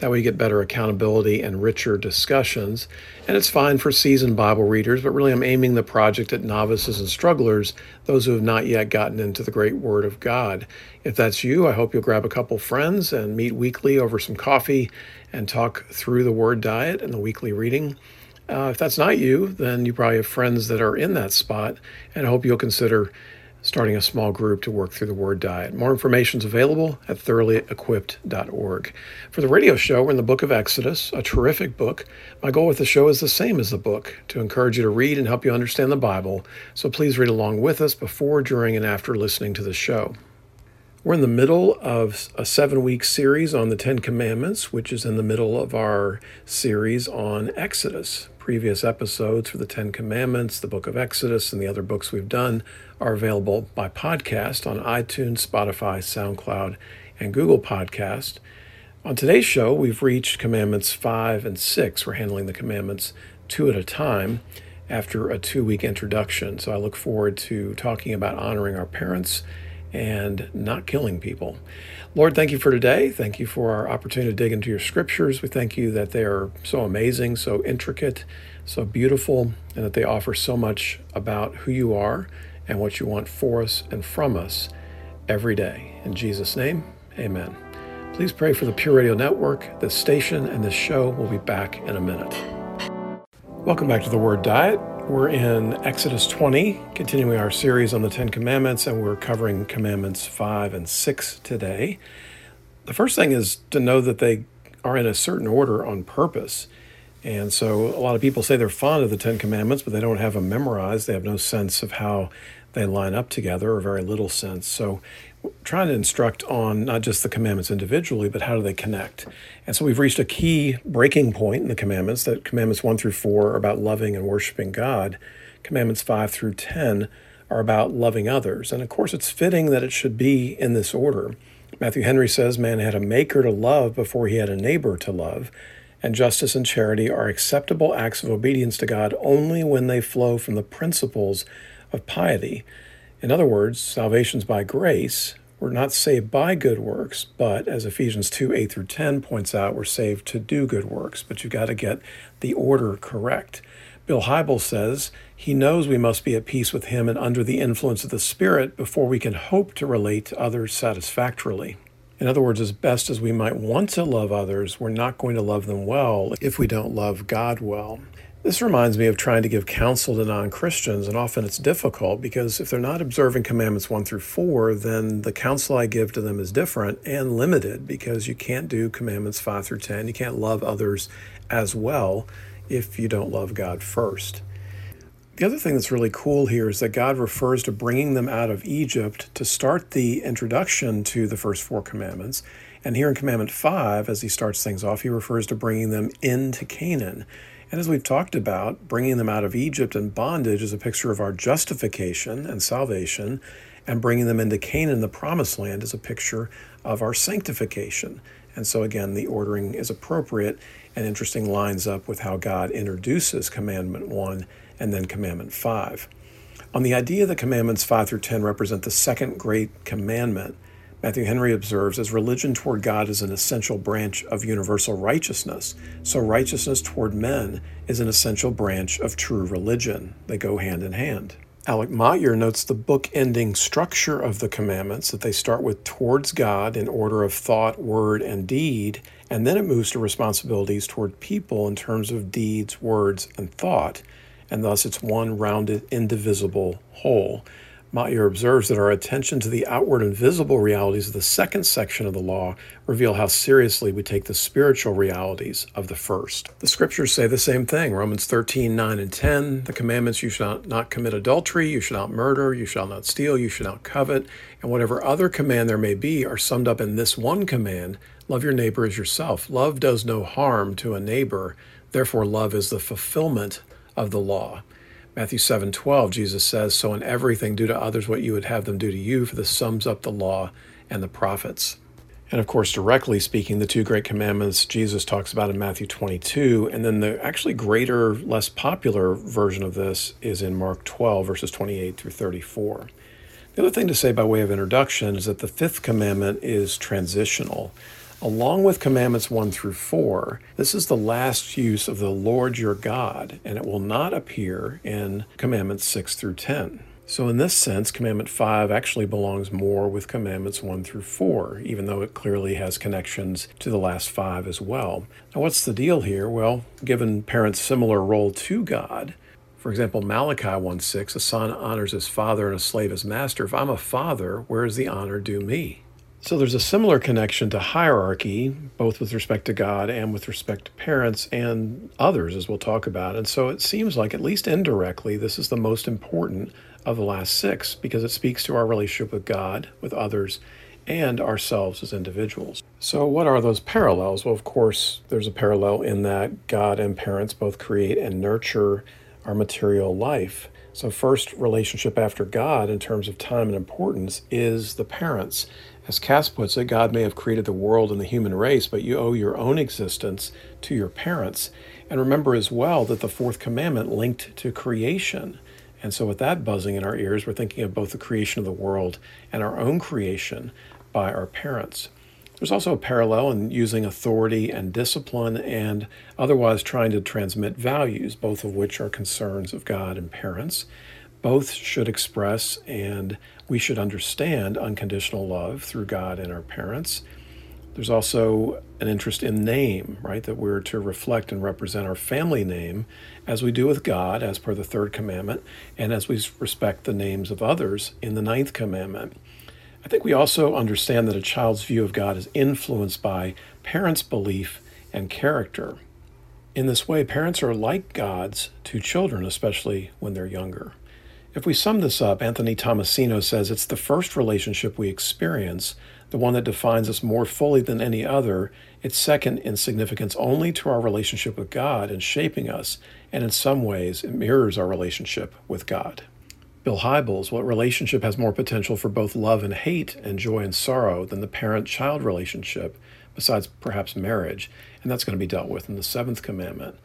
That way you get better accountability and richer discussions. And it's fine for seasoned Bible readers, but really I'm aiming the project at novices and strugglers, those who have not yet gotten into the great Word of God. If that's you, I hope you'll grab a couple friends and meet weekly over some coffee and talk through the Word diet and the weekly reading. Uh, if that's not you, then you probably have friends that are in that spot, and I hope you'll consider starting a small group to work through the Word Diet. More information is available at thoroughly-equipped.org. For the radio show, we're in the book of Exodus, a terrific book. My goal with the show is the same as the book to encourage you to read and help you understand the Bible. So please read along with us before, during, and after listening to the show. We're in the middle of a seven week series on the Ten Commandments, which is in the middle of our series on Exodus. Previous episodes for the Ten Commandments, the book of Exodus, and the other books we've done are available by podcast on iTunes, Spotify, SoundCloud, and Google Podcast. On today's show, we've reached Commandments 5 and 6. We're handling the commandments two at a time after a two week introduction. So I look forward to talking about honoring our parents and not killing people. Lord, thank you for today. Thank you for our opportunity to dig into your scriptures. We thank you that they are so amazing, so intricate, so beautiful, and that they offer so much about who you are and what you want for us and from us every day. In Jesus' name, amen. Please pray for the Pure Radio Network, this station, and this show. We'll be back in a minute. Welcome back to the Word Diet. We're in Exodus 20, continuing our series on the Ten Commandments, and we're covering Commandments 5 and 6 today. The first thing is to know that they are in a certain order on purpose. And so a lot of people say they're fond of the Ten Commandments, but they don't have them memorized. They have no sense of how they line up together, or very little sense. So trying to instruct on not just the commandments individually, but how do they connect. And so we've reached a key breaking point in the commandments that commandments 1 through 4 are about loving and worshiping God. Commandments 5 through 10 are about loving others. And of course, it's fitting that it should be in this order. Matthew Henry says man had a maker to love before he had a neighbor to love. And justice and charity are acceptable acts of obedience to God only when they flow from the principles of piety. In other words, salvation's by grace. We're not saved by good works, but as Ephesians 2 8 through 10 points out, we're saved to do good works. But you've got to get the order correct. Bill Hybels says he knows we must be at peace with him and under the influence of the Spirit before we can hope to relate to others satisfactorily. In other words, as best as we might want to love others, we're not going to love them well if we don't love God well. This reminds me of trying to give counsel to non Christians, and often it's difficult because if they're not observing commandments 1 through 4, then the counsel I give to them is different and limited because you can't do commandments 5 through 10. You can't love others as well if you don't love God first. The other thing that's really cool here is that God refers to bringing them out of Egypt to start the introduction to the first four commandments. And here in Commandment 5, as he starts things off, he refers to bringing them into Canaan. And as we've talked about, bringing them out of Egypt and bondage is a picture of our justification and salvation, and bringing them into Canaan, the promised land, is a picture of our sanctification. And so, again, the ordering is appropriate and interesting lines up with how God introduces Commandment 1 and then Commandment 5. On the idea that Commandments 5 through 10 represent the second great commandment, Matthew Henry observes, as religion toward God is an essential branch of universal righteousness, so righteousness toward men is an essential branch of true religion. They go hand in hand. Alec Motyer notes the book ending structure of the commandments that they start with towards God in order of thought, word, and deed, and then it moves to responsibilities toward people in terms of deeds, words, and thought, and thus it's one rounded, indivisible whole. Motyer observes that our attention to the outward and visible realities of the second section of the law reveal how seriously we take the spiritual realities of the first. The scriptures say the same thing Romans 13, 9, and 10. The commandments you shall not commit adultery, you shall not murder, you shall not steal, you shall not covet, and whatever other command there may be are summed up in this one command love your neighbor as yourself. Love does no harm to a neighbor, therefore, love is the fulfillment of the law. Matthew 7:12 Jesus says, "So in everything do to others what you would have them do to you, for this sums up the law and the prophets." And of course, directly speaking, the two great commandments Jesus talks about in Matthew 22, and then the actually greater, less popular version of this is in Mark 12 verses 28 through 34. The other thing to say by way of introduction is that the fifth commandment is transitional. Along with commandments 1 through 4, this is the last use of the Lord your God, and it will not appear in commandments 6 through 10. So, in this sense, commandment 5 actually belongs more with commandments 1 through 4, even though it clearly has connections to the last five as well. Now, what's the deal here? Well, given parents' similar role to God, for example, Malachi 1:6, a son honors his father and a slave his master. If I'm a father, where is the honor due me? So there's a similar connection to hierarchy, both with respect to God and with respect to parents and others, as we'll talk about. And so it seems like, at least indirectly, this is the most important of the last six because it speaks to our relationship with God, with others, and ourselves as individuals. So, what are those parallels? Well, of course, there's a parallel in that God and parents both create and nurture our material life. So, first relationship after God in terms of time and importance is the parents. As Kass puts it, God may have created the world and the human race, but you owe your own existence to your parents. And remember as well that the fourth commandment linked to creation. And so, with that buzzing in our ears, we're thinking of both the creation of the world and our own creation by our parents. There's also a parallel in using authority and discipline and otherwise trying to transmit values, both of which are concerns of God and parents. Both should express and we should understand unconditional love through God and our parents. There's also an interest in name, right? That we're to reflect and represent our family name as we do with God, as per the third commandment, and as we respect the names of others in the ninth commandment. I think we also understand that a child's view of God is influenced by parents' belief and character. In this way, parents are like gods to children, especially when they're younger. If we sum this up, Anthony Tomasino says it's the first relationship we experience, the one that defines us more fully than any other. It's second in significance only to our relationship with God and shaping us, and in some ways, it mirrors our relationship with God. Bill Hybels, what relationship has more potential for both love and hate and joy and sorrow than the parent child relationship, besides perhaps marriage? And that's going to be dealt with in the seventh commandment.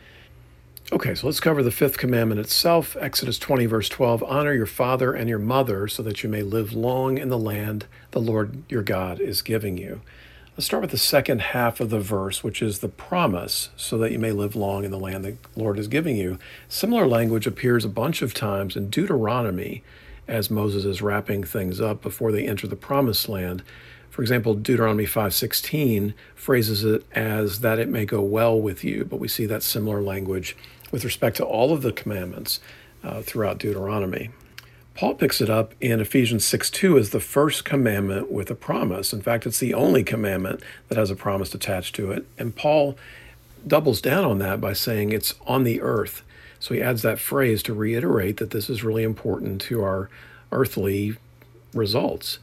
Okay, so let's cover the fifth commandment itself. Exodus 20, verse 12 Honor your father and your mother so that you may live long in the land the Lord your God is giving you. Let's start with the second half of the verse, which is the promise, so that you may live long in the land the Lord is giving you. Similar language appears a bunch of times in Deuteronomy as Moses is wrapping things up before they enter the promised land. For example, Deuteronomy 5:16 phrases it as that it may go well with you, but we see that similar language with respect to all of the commandments uh, throughout Deuteronomy. Paul picks it up in Ephesians 6 2 as the first commandment with a promise. In fact, it's the only commandment that has a promise attached to it. And Paul doubles down on that by saying it's on the earth. So he adds that phrase to reiterate that this is really important to our earthly results.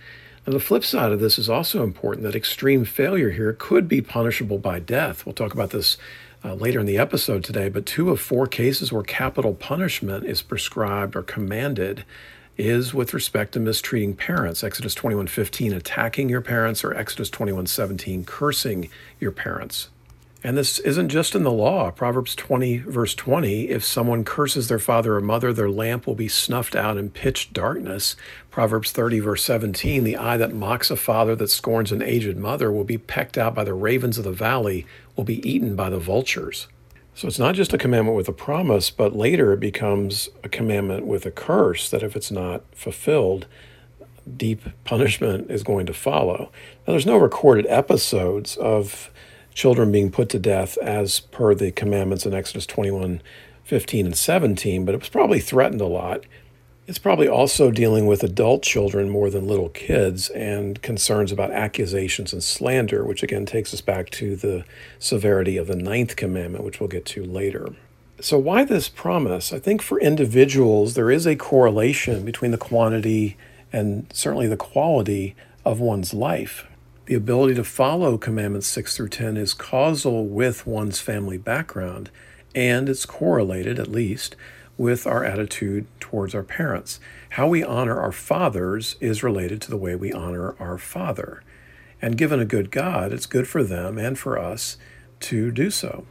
Now, the flip side of this is also important that extreme failure here could be punishable by death. We'll talk about this uh, later in the episode today, but two of four cases where capital punishment is prescribed or commanded is with respect to mistreating parents. Exodus 21:15 attacking your parents or Exodus 21:17 cursing your parents. And this isn't just in the law. Proverbs 20, verse 20 if someone curses their father or mother, their lamp will be snuffed out in pitch darkness. Proverbs 30, verse 17 the eye that mocks a father that scorns an aged mother will be pecked out by the ravens of the valley, will be eaten by the vultures. So it's not just a commandment with a promise, but later it becomes a commandment with a curse that if it's not fulfilled, deep punishment is going to follow. Now, there's no recorded episodes of children being put to death as per the commandments in Exodus 21 15 and 17, but it was probably threatened a lot. It's probably also dealing with adult children more than little kids and concerns about accusations and slander, which again takes us back to the severity of the ninth commandment, which we'll get to later. So, why this promise? I think for individuals, there is a correlation between the quantity and certainly the quality of one's life. The ability to follow commandments 6 through 10 is causal with one's family background, and it's correlated, at least, with our attitude towards our parents. How we honor our fathers is related to the way we honor our Father. And given a good God, it's good for them and for us to do so.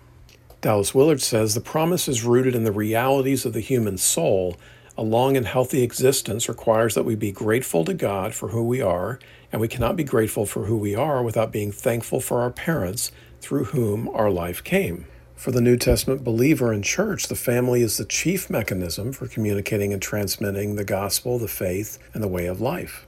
Dallas Willard says the promise is rooted in the realities of the human soul. A long and healthy existence requires that we be grateful to God for who we are, and we cannot be grateful for who we are without being thankful for our parents through whom our life came. For the New Testament believer in church, the family is the chief mechanism for communicating and transmitting the gospel, the faith, and the way of life.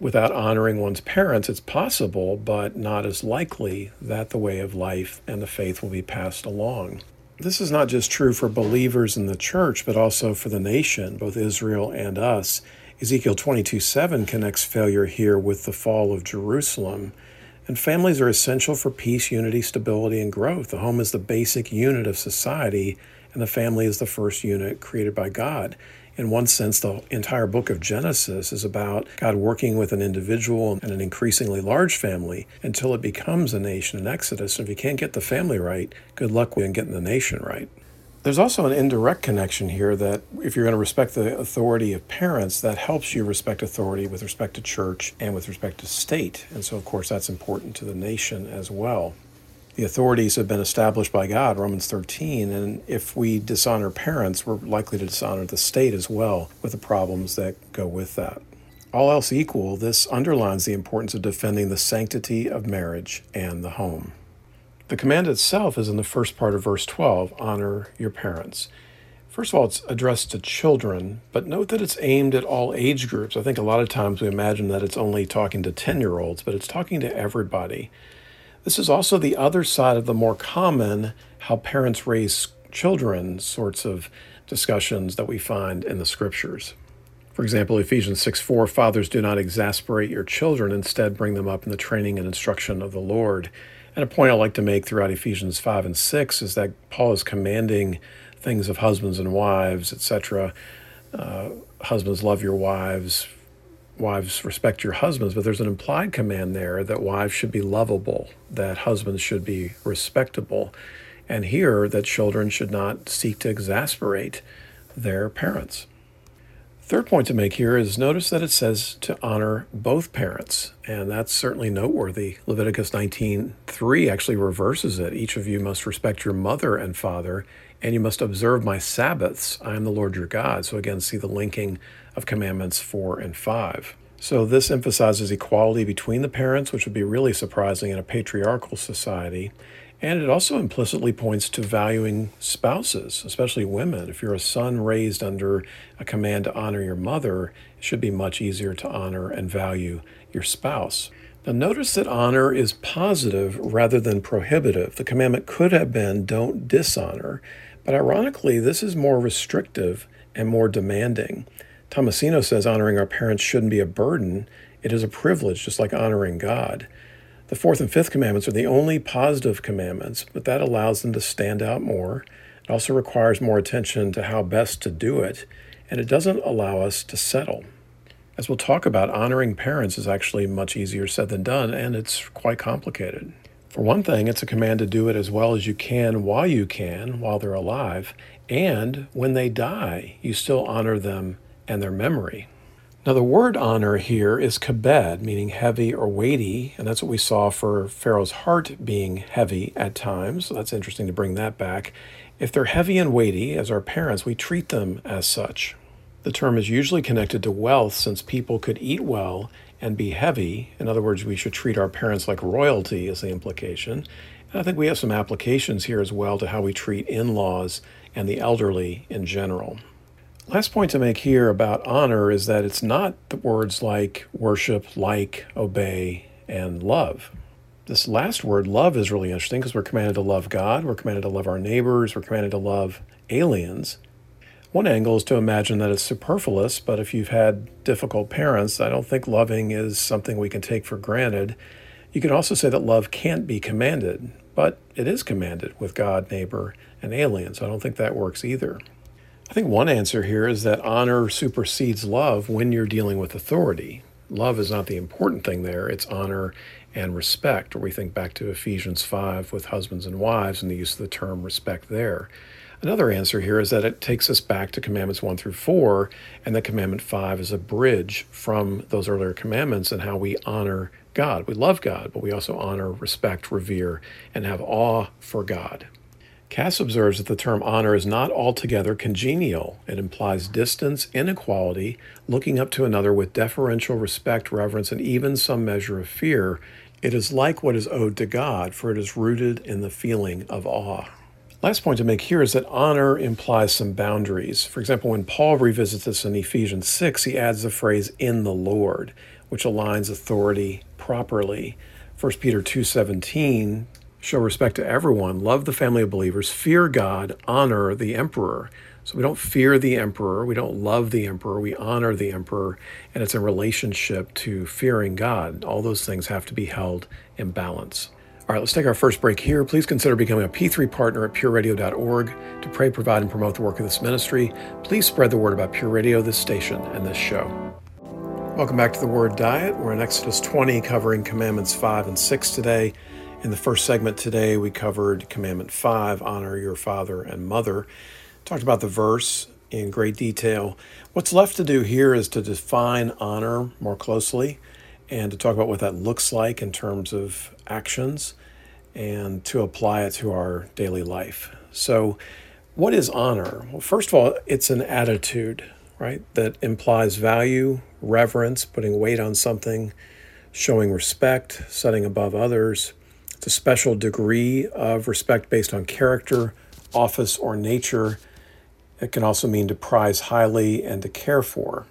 Without honoring one's parents, it's possible, but not as likely, that the way of life and the faith will be passed along. This is not just true for believers in the church, but also for the nation, both Israel and us. Ezekiel 22 7 connects failure here with the fall of Jerusalem. And families are essential for peace, unity, stability, and growth. The home is the basic unit of society, and the family is the first unit created by God. In one sense, the entire book of Genesis is about God working with an individual and an increasingly large family until it becomes a nation in Exodus. And if you can't get the family right, good luck with getting the nation right. There's also an indirect connection here that if you're going to respect the authority of parents, that helps you respect authority with respect to church and with respect to state. And so, of course, that's important to the nation as well. The authorities have been established by God, Romans 13, and if we dishonor parents, we're likely to dishonor the state as well, with the problems that go with that. All else equal, this underlines the importance of defending the sanctity of marriage and the home. The command itself is in the first part of verse 12 honor your parents. First of all, it's addressed to children, but note that it's aimed at all age groups. I think a lot of times we imagine that it's only talking to 10 year olds, but it's talking to everybody. This is also the other side of the more common how parents raise children sorts of discussions that we find in the scriptures. For example, Ephesians 6 4, fathers do not exasperate your children, instead, bring them up in the training and instruction of the Lord. And a point I like to make throughout Ephesians 5 and 6 is that Paul is commanding things of husbands and wives, etc. Uh, husbands, love your wives. Wives, respect your husbands. But there's an implied command there that wives should be lovable, that husbands should be respectable. And here, that children should not seek to exasperate their parents. Third point to make here is notice that it says to honor both parents, and that's certainly noteworthy. Leviticus 19:3 actually reverses it. Each of you must respect your mother and father, and you must observe my Sabbaths. I am the Lord your God. So again, see the linking of commandments 4 and 5. So this emphasizes equality between the parents, which would be really surprising in a patriarchal society. And it also implicitly points to valuing spouses, especially women. If you're a son raised under a command to honor your mother, it should be much easier to honor and value your spouse. Now, notice that honor is positive rather than prohibitive. The commandment could have been don't dishonor, but ironically, this is more restrictive and more demanding. Tomasino says honoring our parents shouldn't be a burden, it is a privilege, just like honoring God. The fourth and fifth commandments are the only positive commandments, but that allows them to stand out more. It also requires more attention to how best to do it, and it doesn't allow us to settle. As we'll talk about, honoring parents is actually much easier said than done, and it's quite complicated. For one thing, it's a command to do it as well as you can while you can, while they're alive, and when they die, you still honor them and their memory. Now, the word honor here is kabed, meaning heavy or weighty, and that's what we saw for Pharaoh's heart being heavy at times. So that's interesting to bring that back. If they're heavy and weighty, as our parents, we treat them as such. The term is usually connected to wealth since people could eat well and be heavy. In other words, we should treat our parents like royalty, is the implication. And I think we have some applications here as well to how we treat in laws and the elderly in general. Last point to make here about honor is that it's not the words like worship, like, obey, and love. This last word, love, is really interesting because we're commanded to love God, we're commanded to love our neighbors, we're commanded to love aliens. One angle is to imagine that it's superfluous, but if you've had difficult parents, I don't think loving is something we can take for granted. You can also say that love can't be commanded, but it is commanded with God, neighbor, and aliens. I don't think that works either. I think one answer here is that honor supersedes love when you're dealing with authority. Love is not the important thing there, it's honor and respect. Or we think back to Ephesians 5 with husbands and wives and the use of the term respect there. Another answer here is that it takes us back to commandments 1 through 4, and that commandment 5 is a bridge from those earlier commandments and how we honor God. We love God, but we also honor, respect, revere, and have awe for God. Kass observes that the term honor is not altogether congenial. It implies distance, inequality, looking up to another with deferential respect, reverence, and even some measure of fear. It is like what is owed to God, for it is rooted in the feeling of awe. Last point to make here is that honor implies some boundaries. For example, when Paul revisits this in Ephesians 6, he adds the phrase in the Lord, which aligns authority properly. 1 Peter 2:17 show respect to everyone, love the family of believers, fear God, honor the emperor. So we don't fear the emperor, we don't love the emperor, we honor the emperor, and it's a relationship to fearing God. All those things have to be held in balance. All right, let's take our first break here. Please consider becoming a P3 partner at pureradio.org to pray, provide, and promote the work of this ministry. Please spread the word about Pure Radio, this station, and this show. Welcome back to the Word Diet. We're in Exodus 20, covering Commandments 5 and 6 today. In the first segment today, we covered Commandment 5, honor your father and mother. Talked about the verse in great detail. What's left to do here is to define honor more closely and to talk about what that looks like in terms of actions and to apply it to our daily life. So, what is honor? Well, first of all, it's an attitude, right, that implies value, reverence, putting weight on something, showing respect, setting above others. A special degree of respect based on character, office, or nature. It can also mean to prize highly and to care for.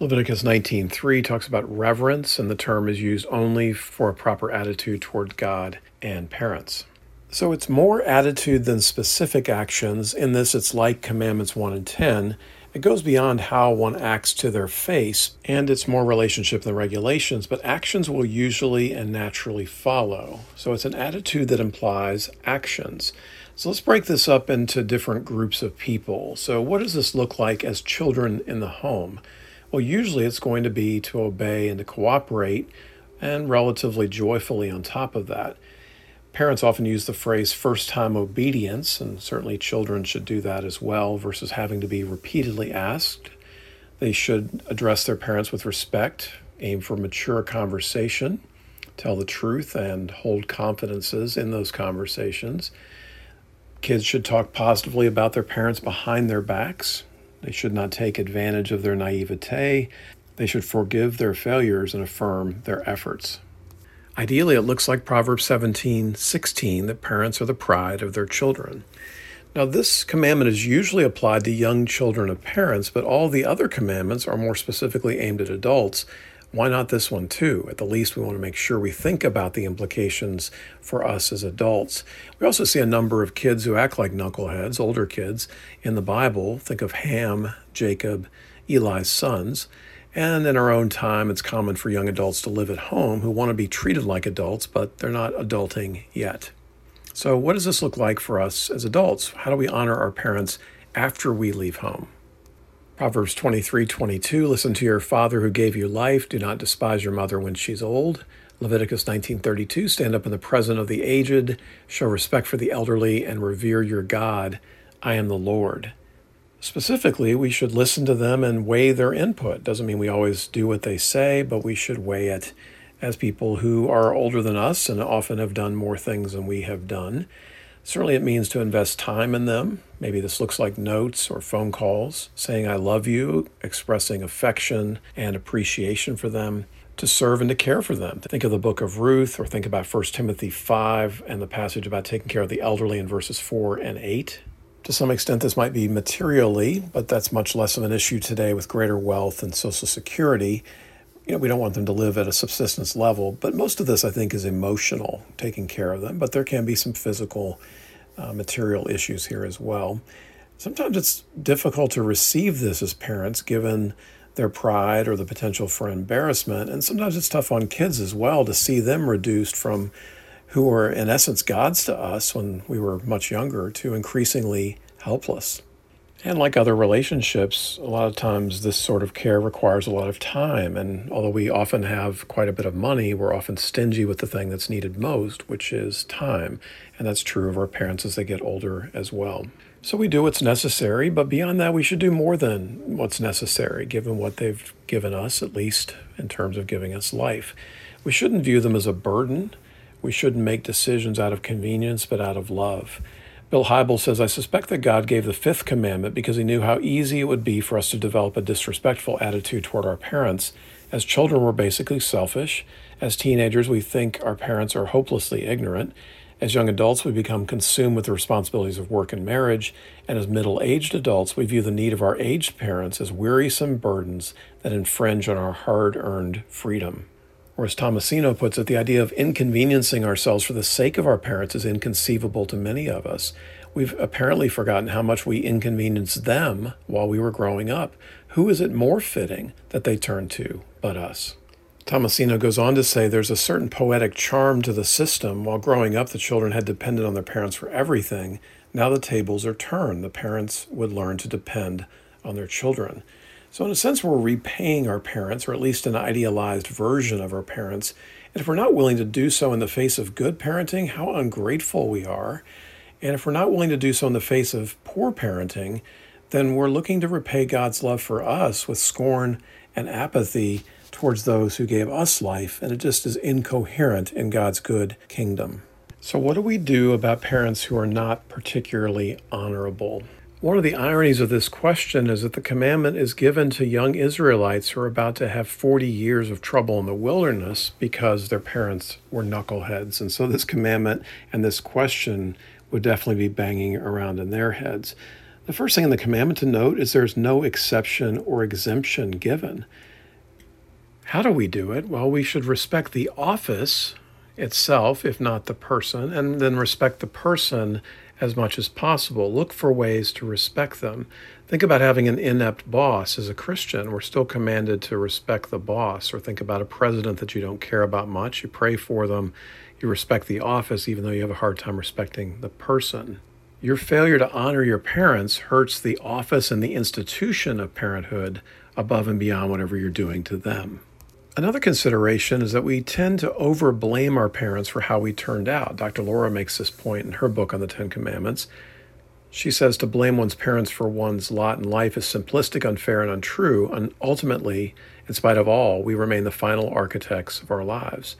Leviticus 19:3 talks about reverence, and the term is used only for a proper attitude toward God and parents. So it's more attitude than specific actions. In this, it's like Commandments 1 and 10. It goes beyond how one acts to their face, and it's more relationship than regulations, but actions will usually and naturally follow. So it's an attitude that implies actions. So let's break this up into different groups of people. So, what does this look like as children in the home? Well, usually it's going to be to obey and to cooperate, and relatively joyfully on top of that. Parents often use the phrase first time obedience, and certainly children should do that as well, versus having to be repeatedly asked. They should address their parents with respect, aim for mature conversation, tell the truth, and hold confidences in those conversations. Kids should talk positively about their parents behind their backs, they should not take advantage of their naivete. They should forgive their failures and affirm their efforts. Ideally, it looks like Proverbs 17 16 that parents are the pride of their children. Now, this commandment is usually applied to young children of parents, but all the other commandments are more specifically aimed at adults why not this one too? At the least, we want to make sure we think about the implications for us as adults. We also see a number of kids who act like knuckleheads, older kids, in the Bible. Think of Ham, Jacob, Eli's sons. And in our own time, it's common for young adults to live at home who want to be treated like adults, but they're not adulting yet. So, what does this look like for us as adults? How do we honor our parents after we leave home? Proverbs 23 22, listen to your father who gave you life. Do not despise your mother when she's old. Leviticus 19:32 stand up in the presence of the aged show respect for the elderly and revere your God I am the Lord specifically we should listen to them and weigh their input doesn't mean we always do what they say but we should weigh it as people who are older than us and often have done more things than we have done Certainly, it means to invest time in them. Maybe this looks like notes or phone calls, saying I love you, expressing affection and appreciation for them, to serve and to care for them. Think of the book of Ruth or think about 1 Timothy 5 and the passage about taking care of the elderly in verses 4 and 8. To some extent, this might be materially, but that's much less of an issue today with greater wealth and Social Security you know, we don't want them to live at a subsistence level, but most of this, I think, is emotional, taking care of them. But there can be some physical, uh, material issues here as well. Sometimes it's difficult to receive this as parents, given their pride or the potential for embarrassment. And sometimes it's tough on kids as well to see them reduced from who were, in essence, gods to us when we were much younger to increasingly helpless. And like other relationships, a lot of times this sort of care requires a lot of time. And although we often have quite a bit of money, we're often stingy with the thing that's needed most, which is time. And that's true of our parents as they get older as well. So we do what's necessary, but beyond that, we should do more than what's necessary, given what they've given us, at least in terms of giving us life. We shouldn't view them as a burden. We shouldn't make decisions out of convenience, but out of love. Bill Hybels says, I suspect that God gave the fifth commandment because he knew how easy it would be for us to develop a disrespectful attitude toward our parents. As children, we're basically selfish. As teenagers, we think our parents are hopelessly ignorant. As young adults, we become consumed with the responsibilities of work and marriage. And as middle aged adults, we view the need of our aged parents as wearisome burdens that infringe on our hard earned freedom. Or as Tomasino puts it, the idea of inconveniencing ourselves for the sake of our parents is inconceivable to many of us. We've apparently forgotten how much we inconvenienced them while we were growing up. Who is it more fitting that they turn to but us? Tomasino goes on to say there's a certain poetic charm to the system. While growing up, the children had depended on their parents for everything. Now the tables are turned. The parents would learn to depend on their children. So, in a sense, we're repaying our parents, or at least an idealized version of our parents. And if we're not willing to do so in the face of good parenting, how ungrateful we are. And if we're not willing to do so in the face of poor parenting, then we're looking to repay God's love for us with scorn and apathy towards those who gave us life, and it just is incoherent in God's good kingdom. So, what do we do about parents who are not particularly honorable? One of the ironies of this question is that the commandment is given to young Israelites who are about to have 40 years of trouble in the wilderness because their parents were knuckleheads. And so, this commandment and this question would definitely be banging around in their heads. The first thing in the commandment to note is there's no exception or exemption given. How do we do it? Well, we should respect the office itself, if not the person, and then respect the person as much as possible. Look for ways to respect them. Think about having an inept boss as a Christian. We're still commanded to respect the boss, or think about a president that you don't care about much. You pray for them, you respect the office, even though you have a hard time respecting the person. Your failure to honor your parents hurts the office and the institution of parenthood above and beyond whatever you're doing to them. Another consideration is that we tend to over blame our parents for how we turned out. Dr. Laura makes this point in her book on the Ten Commandments. She says to blame one's parents for one's lot in life is simplistic, unfair, and untrue, and ultimately, in spite of all, we remain the final architects of our lives.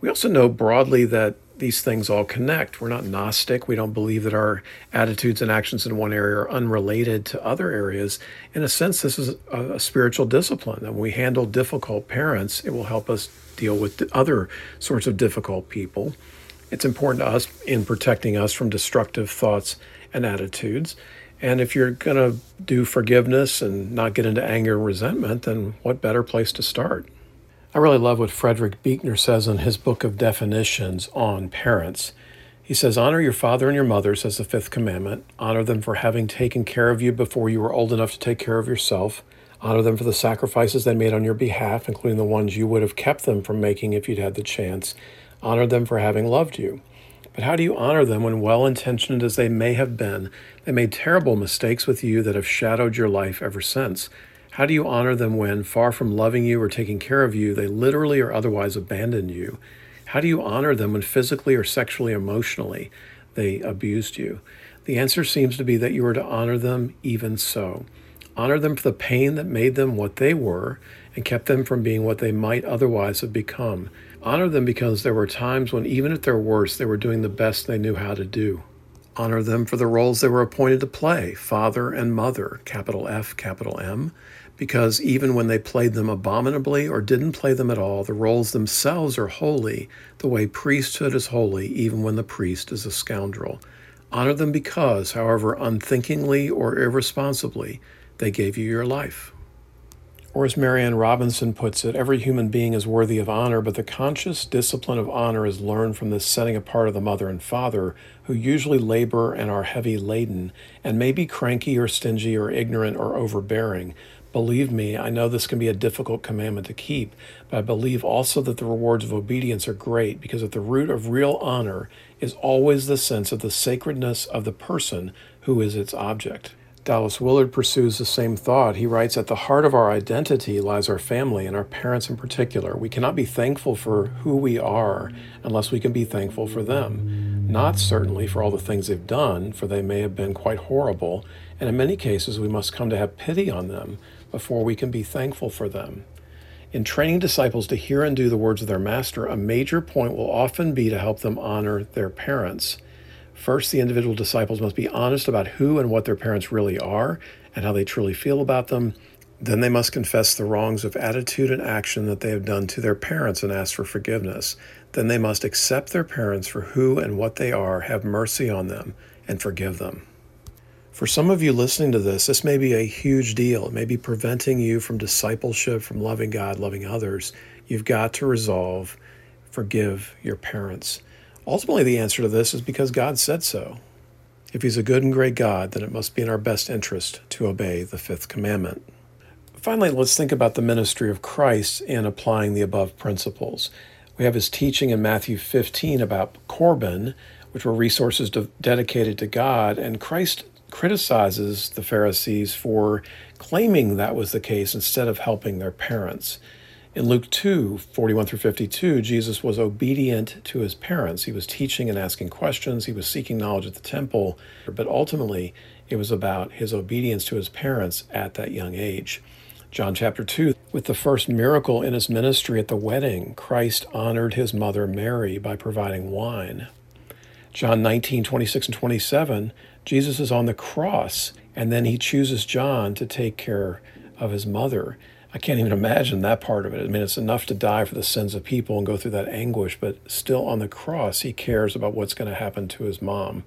We also know broadly that these things all connect. We're not Gnostic. We don't believe that our attitudes and actions in one area are unrelated to other areas. In a sense, this is a, a spiritual discipline. And when we handle difficult parents, it will help us deal with other sorts of difficult people. It's important to us in protecting us from destructive thoughts and attitudes. And if you're going to do forgiveness and not get into anger and resentment, then what better place to start? I really love what Frederick Buechner says in his book of definitions on parents. He says, Honor your father and your mother, says the fifth commandment. Honor them for having taken care of you before you were old enough to take care of yourself. Honor them for the sacrifices they made on your behalf, including the ones you would have kept them from making if you'd had the chance. Honor them for having loved you. But how do you honor them when, well intentioned as they may have been, they made terrible mistakes with you that have shadowed your life ever since? How do you honor them when, far from loving you or taking care of you, they literally or otherwise abandoned you? How do you honor them when physically or sexually, emotionally, they abused you? The answer seems to be that you are to honor them even so. Honor them for the pain that made them what they were and kept them from being what they might otherwise have become. Honor them because there were times when, even at their worst, they were doing the best they knew how to do. Honor them for the roles they were appointed to play father and mother, capital F, capital M because even when they played them abominably or didn't play them at all, the roles themselves are holy, the way priesthood is holy, even when the priest is a scoundrel. Honor them because, however unthinkingly or irresponsibly, they gave you your life. Or as Marilynne Robinson puts it, every human being is worthy of honor, but the conscious discipline of honor is learned from this setting apart of the mother and father, who usually labor and are heavy laden, and may be cranky or stingy or ignorant or overbearing, Believe me, I know this can be a difficult commandment to keep, but I believe also that the rewards of obedience are great because at the root of real honor is always the sense of the sacredness of the person who is its object. Dallas Willard pursues the same thought. He writes At the heart of our identity lies our family and our parents in particular. We cannot be thankful for who we are unless we can be thankful for them. Not certainly for all the things they've done, for they may have been quite horrible, and in many cases we must come to have pity on them before we can be thankful for them. In training disciples to hear and do the words of their master, a major point will often be to help them honor their parents. First, the individual disciples must be honest about who and what their parents really are and how they truly feel about them. Then they must confess the wrongs of attitude and action that they have done to their parents and ask for forgiveness. Then they must accept their parents for who and what they are, have mercy on them, and forgive them. For some of you listening to this, this may be a huge deal. It may be preventing you from discipleship, from loving God, loving others. You've got to resolve, forgive your parents. Ultimately, the answer to this is because God said so. If He's a good and great God, then it must be in our best interest to obey the fifth commandment. Finally, let's think about the ministry of Christ in applying the above principles. We have his teaching in Matthew 15 about Corban, which were resources de- dedicated to God, and Christ criticizes the Pharisees for claiming that was the case instead of helping their parents. In Luke 2 41 through 52, Jesus was obedient to his parents. He was teaching and asking questions, he was seeking knowledge at the temple, but ultimately it was about his obedience to his parents at that young age. John chapter 2, with the first miracle in his ministry at the wedding, Christ honored his mother Mary by providing wine. John 19, 26 and 27, Jesus is on the cross, and then he chooses John to take care of his mother. I can't even imagine that part of it. I mean, it's enough to die for the sins of people and go through that anguish, but still on the cross, he cares about what's going to happen to his mom.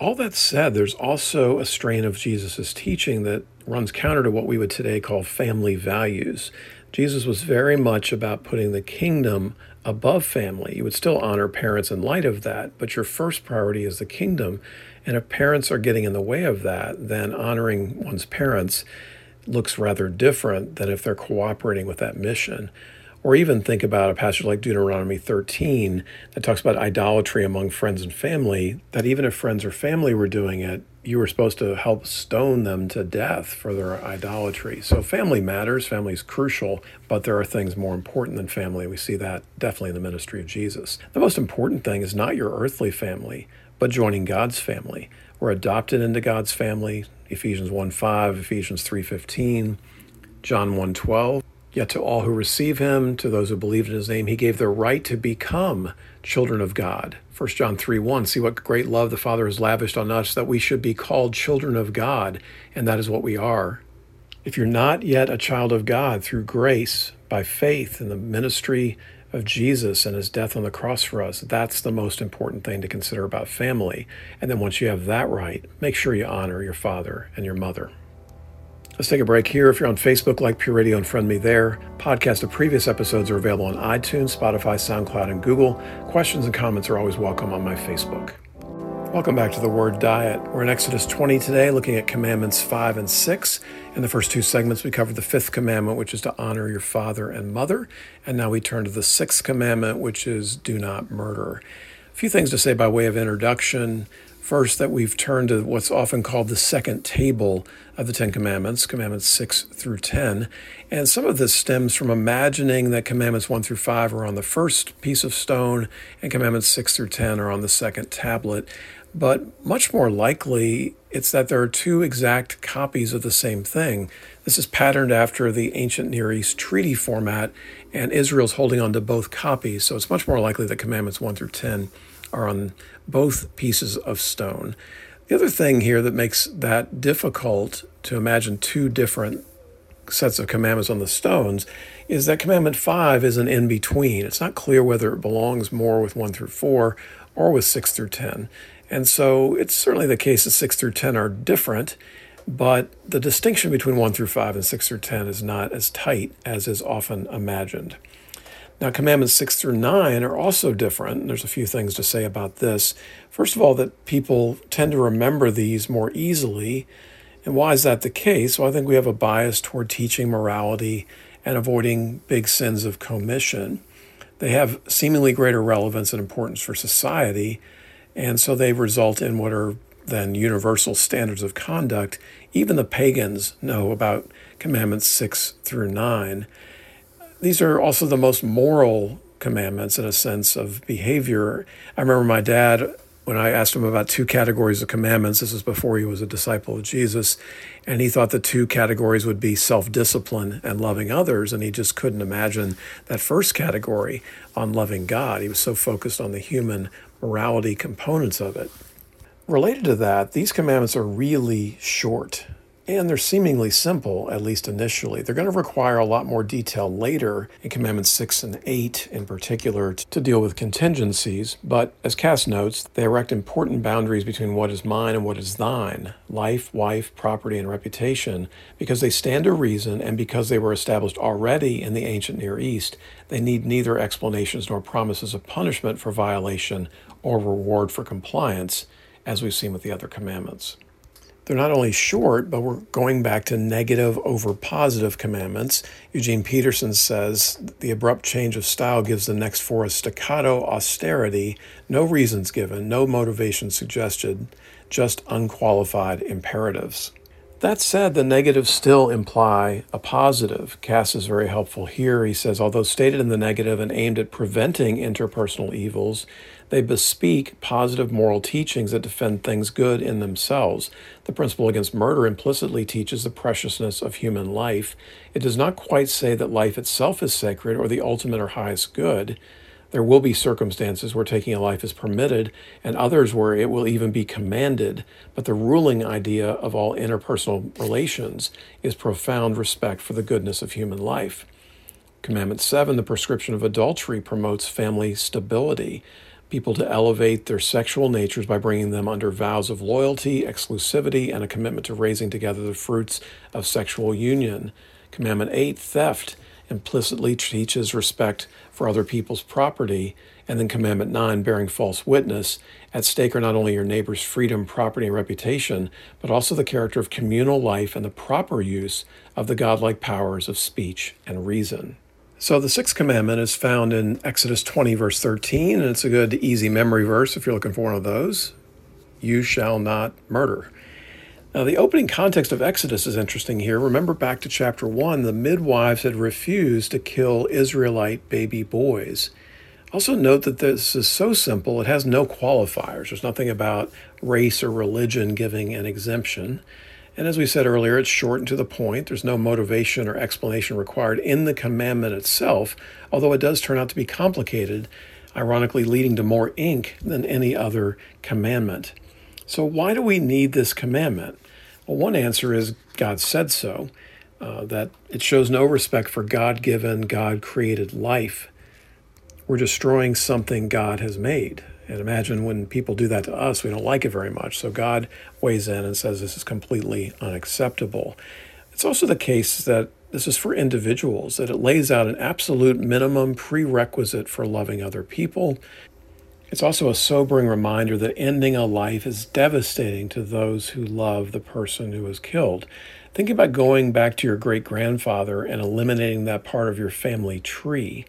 All that said, there's also a strain of Jesus' teaching that runs counter to what we would today call family values. Jesus was very much about putting the kingdom above family. You would still honor parents in light of that, but your first priority is the kingdom. And if parents are getting in the way of that, then honoring one's parents looks rather different than if they're cooperating with that mission. Or even think about a passage like Deuteronomy 13 that talks about idolatry among friends and family, that even if friends or family were doing it, you were supposed to help stone them to death for their idolatry. So family matters, family is crucial, but there are things more important than family. We see that definitely in the ministry of Jesus. The most important thing is not your earthly family, but joining God's family. We're adopted into God's family, Ephesians 1 5, Ephesians 3 15, John 1 12. Yet to all who receive him, to those who believe in his name, he gave the right to become children of God. 1 John 3 1. See what great love the Father has lavished on us that we should be called children of God, and that is what we are. If you're not yet a child of God through grace, by faith in the ministry of Jesus and his death on the cross for us, that's the most important thing to consider about family. And then once you have that right, make sure you honor your father and your mother. Let's take a break here. If you're on Facebook, like Pure Radio and friend me there. Podcast of previous episodes are available on iTunes, Spotify, SoundCloud, and Google. Questions and comments are always welcome on my Facebook. Welcome back to the Word Diet. We're in Exodus 20 today, looking at Commandments 5 and 6. In the first two segments, we covered the fifth commandment, which is to honor your father and mother. And now we turn to the sixth commandment, which is do not murder. A few things to say by way of introduction. First, that we've turned to what's often called the second table of the Ten Commandments, Commandments 6 through 10. And some of this stems from imagining that Commandments 1 through 5 are on the first piece of stone and Commandments 6 through 10 are on the second tablet. But much more likely, it's that there are two exact copies of the same thing. This is patterned after the ancient Near East treaty format, and Israel's holding on to both copies. So it's much more likely that Commandments 1 through 10 are on both pieces of stone. The other thing here that makes that difficult to imagine two different sets of commandments on the stones is that commandment 5 is an in between. It's not clear whether it belongs more with 1 through 4 or with 6 through 10. And so it's certainly the case that 6 through 10 are different, but the distinction between 1 through 5 and 6 through 10 is not as tight as is often imagined. Now, commandments 6 through 9 are also different. There's a few things to say about this. First of all, that people tend to remember these more easily. And why is that the case? Well, I think we have a bias toward teaching morality and avoiding big sins of commission. They have seemingly greater relevance and importance for society, and so they result in what are then universal standards of conduct. Even the pagans know about commandments 6 through 9 these are also the most moral commandments in a sense of behavior. I remember my dad when I asked him about two categories of commandments. This was before he was a disciple of Jesus. And he thought the two categories would be self discipline and loving others. And he just couldn't imagine that first category on loving God. He was so focused on the human morality components of it. Related to that, these commandments are really short. And they're seemingly simple, at least initially. They're going to require a lot more detail later in Commandments 6 and 8 in particular to deal with contingencies. But as Kass notes, they erect important boundaries between what is mine and what is thine life, wife, property, and reputation. Because they stand to reason and because they were established already in the ancient Near East, they need neither explanations nor promises of punishment for violation or reward for compliance, as we've seen with the other commandments. They're not only short, but we're going back to negative over positive commandments. Eugene Peterson says the abrupt change of style gives the next four a staccato austerity, no reasons given, no motivation suggested, just unqualified imperatives. That said, the negatives still imply a positive. Kass is very helpful here. He says, although stated in the negative and aimed at preventing interpersonal evils, they bespeak positive moral teachings that defend things good in themselves. The principle against murder implicitly teaches the preciousness of human life. It does not quite say that life itself is sacred or the ultimate or highest good. There will be circumstances where taking a life is permitted, and others where it will even be commanded. But the ruling idea of all interpersonal relations is profound respect for the goodness of human life. Commandment 7, the prescription of adultery, promotes family stability people to elevate their sexual natures by bringing them under vows of loyalty, exclusivity, and a commitment to raising together the fruits of sexual union. Commandment 8, theft, implicitly teaches respect for other people's property. And then Commandment 9, bearing false witness. At stake are not only your neighbor's freedom, property, and reputation, but also the character of communal life and the proper use of the godlike powers of speech and reason. So the sixth commandment is found in Exodus 20, verse 13, and it's a good, easy memory verse if you're looking for one of those. You shall not murder. Now, the opening context of Exodus is interesting here. Remember back to chapter 1, the midwives had refused to kill Israelite baby boys. Also, note that this is so simple, it has no qualifiers. There's nothing about race or religion giving an exemption. And as we said earlier, it's short and to the point. There's no motivation or explanation required in the commandment itself, although it does turn out to be complicated, ironically, leading to more ink than any other commandment. So, why do we need this commandment? Well, one answer is God said so, uh, that it shows no respect for God given, God created life. We're destroying something God has made. And imagine when people do that to us, we don't like it very much. So God weighs in and says this is completely unacceptable. It's also the case that this is for individuals, that it lays out an absolute minimum prerequisite for loving other people. It's also a sobering reminder that ending a life is devastating to those who love the person who was killed. Think about going back to your great grandfather and eliminating that part of your family tree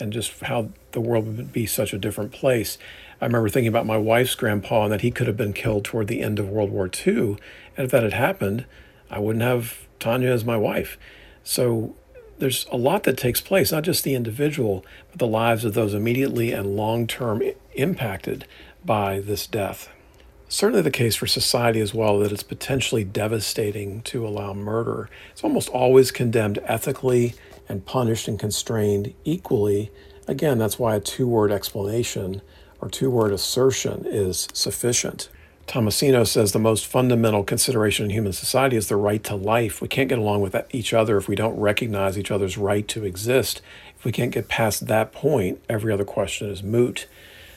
and just how the world would be such a different place. I remember thinking about my wife's grandpa and that he could have been killed toward the end of World War II. And if that had happened, I wouldn't have Tanya as my wife. So there's a lot that takes place, not just the individual, but the lives of those immediately and long term impacted by this death. Certainly the case for society as well that it's potentially devastating to allow murder. It's almost always condemned ethically and punished and constrained equally. Again, that's why a two word explanation or two word assertion is sufficient. Tomasino says the most fundamental consideration in human society is the right to life. We can't get along with each other if we don't recognize each other's right to exist. If we can't get past that point, every other question is moot.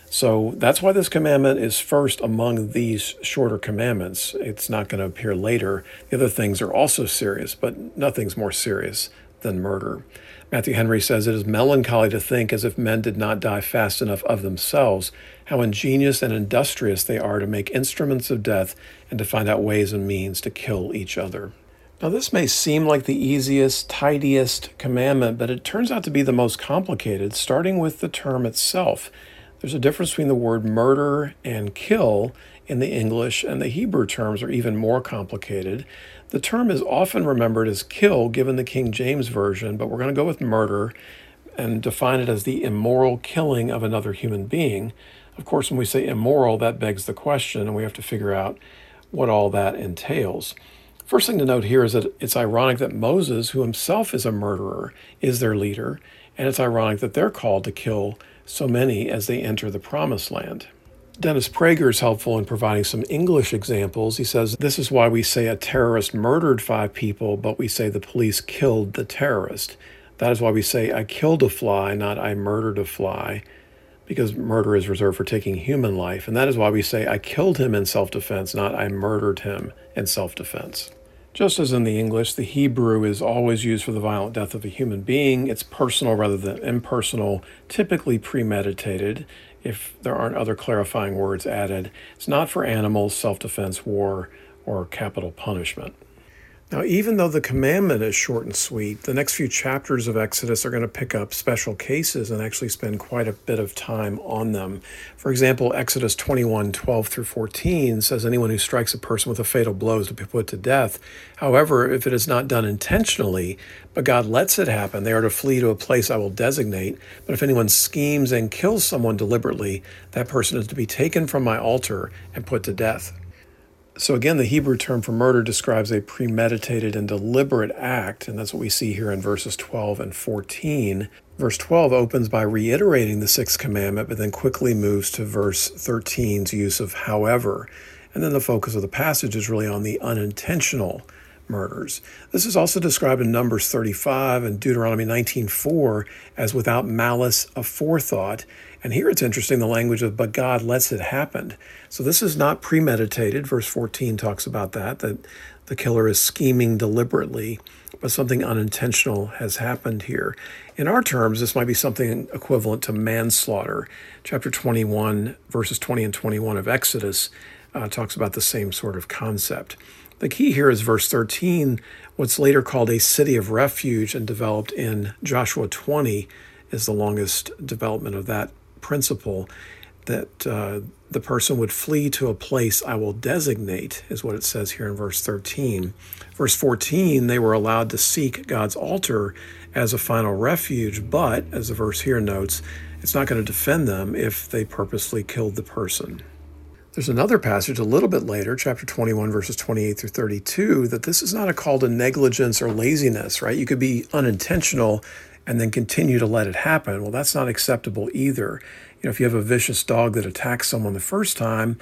So that's why this commandment is first among these shorter commandments. It's not going to appear later. The other things are also serious, but nothing's more serious than murder. Matthew Henry says it is melancholy to think, as if men did not die fast enough of themselves, how ingenious and industrious they are to make instruments of death and to find out ways and means to kill each other. Now, this may seem like the easiest, tidiest commandment, but it turns out to be the most complicated, starting with the term itself. There's a difference between the word murder and kill in the English, and the Hebrew terms are even more complicated. The term is often remembered as kill given the King James Version, but we're going to go with murder and define it as the immoral killing of another human being. Of course, when we say immoral, that begs the question, and we have to figure out what all that entails. First thing to note here is that it's ironic that Moses, who himself is a murderer, is their leader, and it's ironic that they're called to kill so many as they enter the promised land. Dennis Prager is helpful in providing some English examples. He says, This is why we say a terrorist murdered five people, but we say the police killed the terrorist. That is why we say, I killed a fly, not I murdered a fly, because murder is reserved for taking human life. And that is why we say, I killed him in self defense, not I murdered him in self defense. Just as in the English, the Hebrew is always used for the violent death of a human being. It's personal rather than impersonal, typically premeditated if there aren't other clarifying words added. It's not for animals, self defense, war, or capital punishment. Now, even though the commandment is short and sweet, the next few chapters of Exodus are going to pick up special cases and actually spend quite a bit of time on them. For example, Exodus 21 12 through 14 says, Anyone who strikes a person with a fatal blow is to be put to death. However, if it is not done intentionally, but God lets it happen, they are to flee to a place I will designate. But if anyone schemes and kills someone deliberately, that person is to be taken from my altar and put to death. So, again, the Hebrew term for murder describes a premeditated and deliberate act, and that's what we see here in verses 12 and 14. Verse 12 opens by reiterating the sixth commandment, but then quickly moves to verse 13's use of however. And then the focus of the passage is really on the unintentional murders. This is also described in Numbers 35 and Deuteronomy 19:4 as without malice aforethought. And here it's interesting the language of but God lets it happen. So this is not premeditated. Verse 14 talks about that that the killer is scheming deliberately, but something unintentional has happened here. In our terms, this might be something equivalent to manslaughter. Chapter 21, verses 20 and 21 of Exodus uh, talks about the same sort of concept. The key here is verse 13, what's later called a city of refuge and developed in Joshua 20 is the longest development of that principle that uh, the person would flee to a place I will designate, is what it says here in verse 13. Verse 14, they were allowed to seek God's altar as a final refuge, but, as the verse here notes, it's not going to defend them if they purposely killed the person. There's another passage a little bit later, chapter 21, verses 28 through 32, that this is not a call to negligence or laziness, right? You could be unintentional and then continue to let it happen. Well, that's not acceptable either. You know, if you have a vicious dog that attacks someone the first time,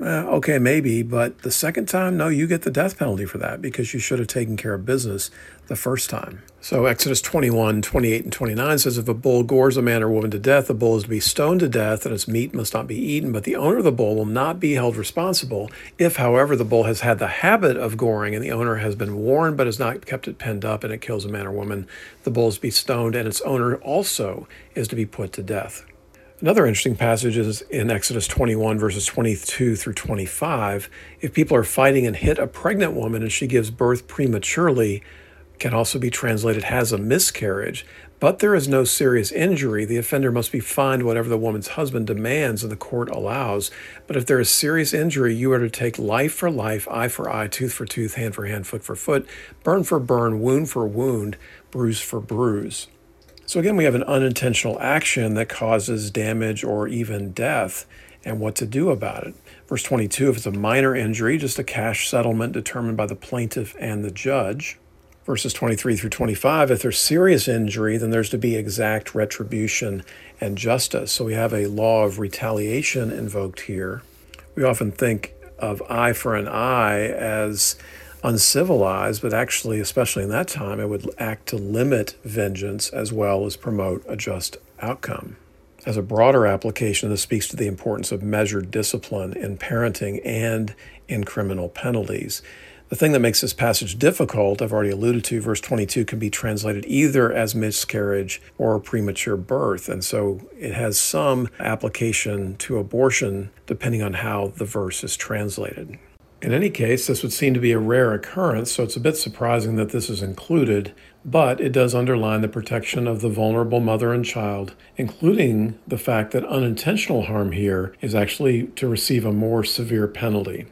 uh, okay, maybe, but the second time, no, you get the death penalty for that because you should have taken care of business the first time. So Exodus 21, 28, and 29 says, If a bull gores a man or woman to death, the bull is to be stoned to death, and its meat must not be eaten, but the owner of the bull will not be held responsible. If, however, the bull has had the habit of goring, and the owner has been warned but has not kept it penned up, and it kills a man or woman, the bull is to be stoned, and its owner also is to be put to death. Another interesting passage is in Exodus 21, verses 22 through 25. If people are fighting and hit a pregnant woman and she gives birth prematurely, can also be translated has a miscarriage, but there is no serious injury, the offender must be fined whatever the woman's husband demands and the court allows. But if there is serious injury, you are to take life for life, eye for eye, tooth for tooth, hand for hand, foot for foot, burn for burn, wound for wound, bruise for bruise. So, again, we have an unintentional action that causes damage or even death, and what to do about it. Verse 22 if it's a minor injury, just a cash settlement determined by the plaintiff and the judge. Verses 23 through 25 if there's serious injury, then there's to be exact retribution and justice. So, we have a law of retaliation invoked here. We often think of eye for an eye as uncivilized, but actually, especially in that time, it would act to limit vengeance as well as promote a just outcome. As a broader application, this speaks to the importance of measured discipline in parenting and in criminal penalties. The thing that makes this passage difficult, I've already alluded to, verse 22 can be translated either as miscarriage or premature birth. And so it has some application to abortion depending on how the verse is translated. In any case, this would seem to be a rare occurrence, so it's a bit surprising that this is included, but it does underline the protection of the vulnerable mother and child, including the fact that unintentional harm here is actually to receive a more severe penalty.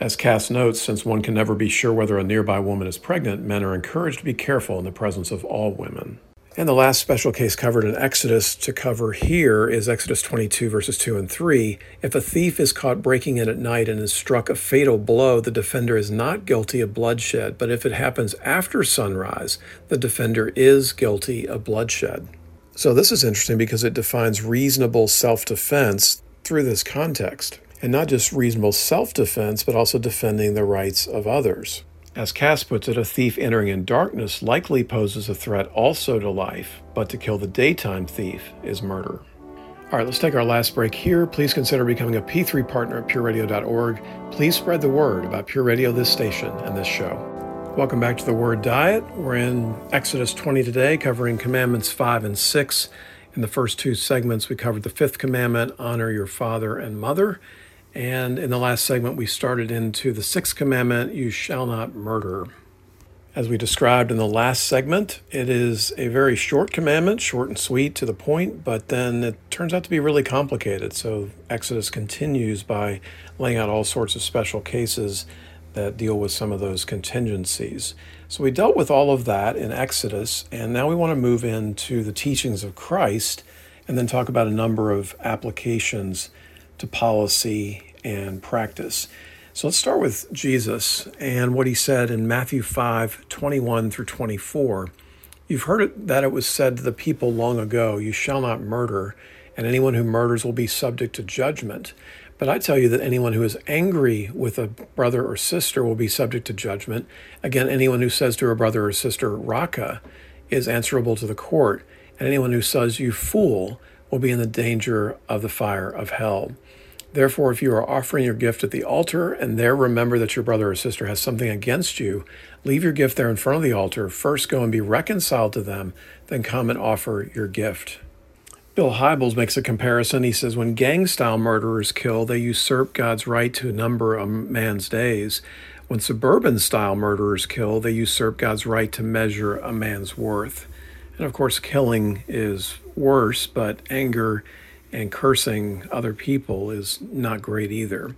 As Kass notes, since one can never be sure whether a nearby woman is pregnant, men are encouraged to be careful in the presence of all women. And the last special case covered in Exodus to cover here is Exodus 22, verses 2 and 3. If a thief is caught breaking in at night and is struck a fatal blow, the defender is not guilty of bloodshed. But if it happens after sunrise, the defender is guilty of bloodshed. So this is interesting because it defines reasonable self defense through this context. And not just reasonable self defense, but also defending the rights of others. As Kass puts it, a thief entering in darkness likely poses a threat also to life, but to kill the daytime thief is murder. All right, let's take our last break here. Please consider becoming a P3 partner at pureradio.org. Please spread the word about Pure Radio, this station, and this show. Welcome back to the Word Diet. We're in Exodus 20 today, covering Commandments 5 and 6. In the first two segments, we covered the fifth commandment honor your father and mother. And in the last segment, we started into the sixth commandment you shall not murder. As we described in the last segment, it is a very short commandment, short and sweet to the point, but then it turns out to be really complicated. So Exodus continues by laying out all sorts of special cases that deal with some of those contingencies. So we dealt with all of that in Exodus, and now we want to move into the teachings of Christ and then talk about a number of applications to policy and practice. So let's start with Jesus and what he said in Matthew 5 21 through 24. You've heard it, that it was said to the people long ago, You shall not murder, and anyone who murders will be subject to judgment. But I tell you that anyone who is angry with a brother or sister will be subject to judgment. Again, anyone who says to a brother or sister, Raca, is answerable to the court. And anyone who says, You fool, will be in the danger of the fire of hell. Therefore, if you are offering your gift at the altar and there remember that your brother or sister has something against you, leave your gift there in front of the altar. First go and be reconciled to them, then come and offer your gift. Bill Hybels makes a comparison. He says, When gang style murderers kill, they usurp God's right to number a man's days. When suburban style murderers kill, they usurp God's right to measure a man's worth. And of course, killing is worse, but anger and cursing other people is not great either.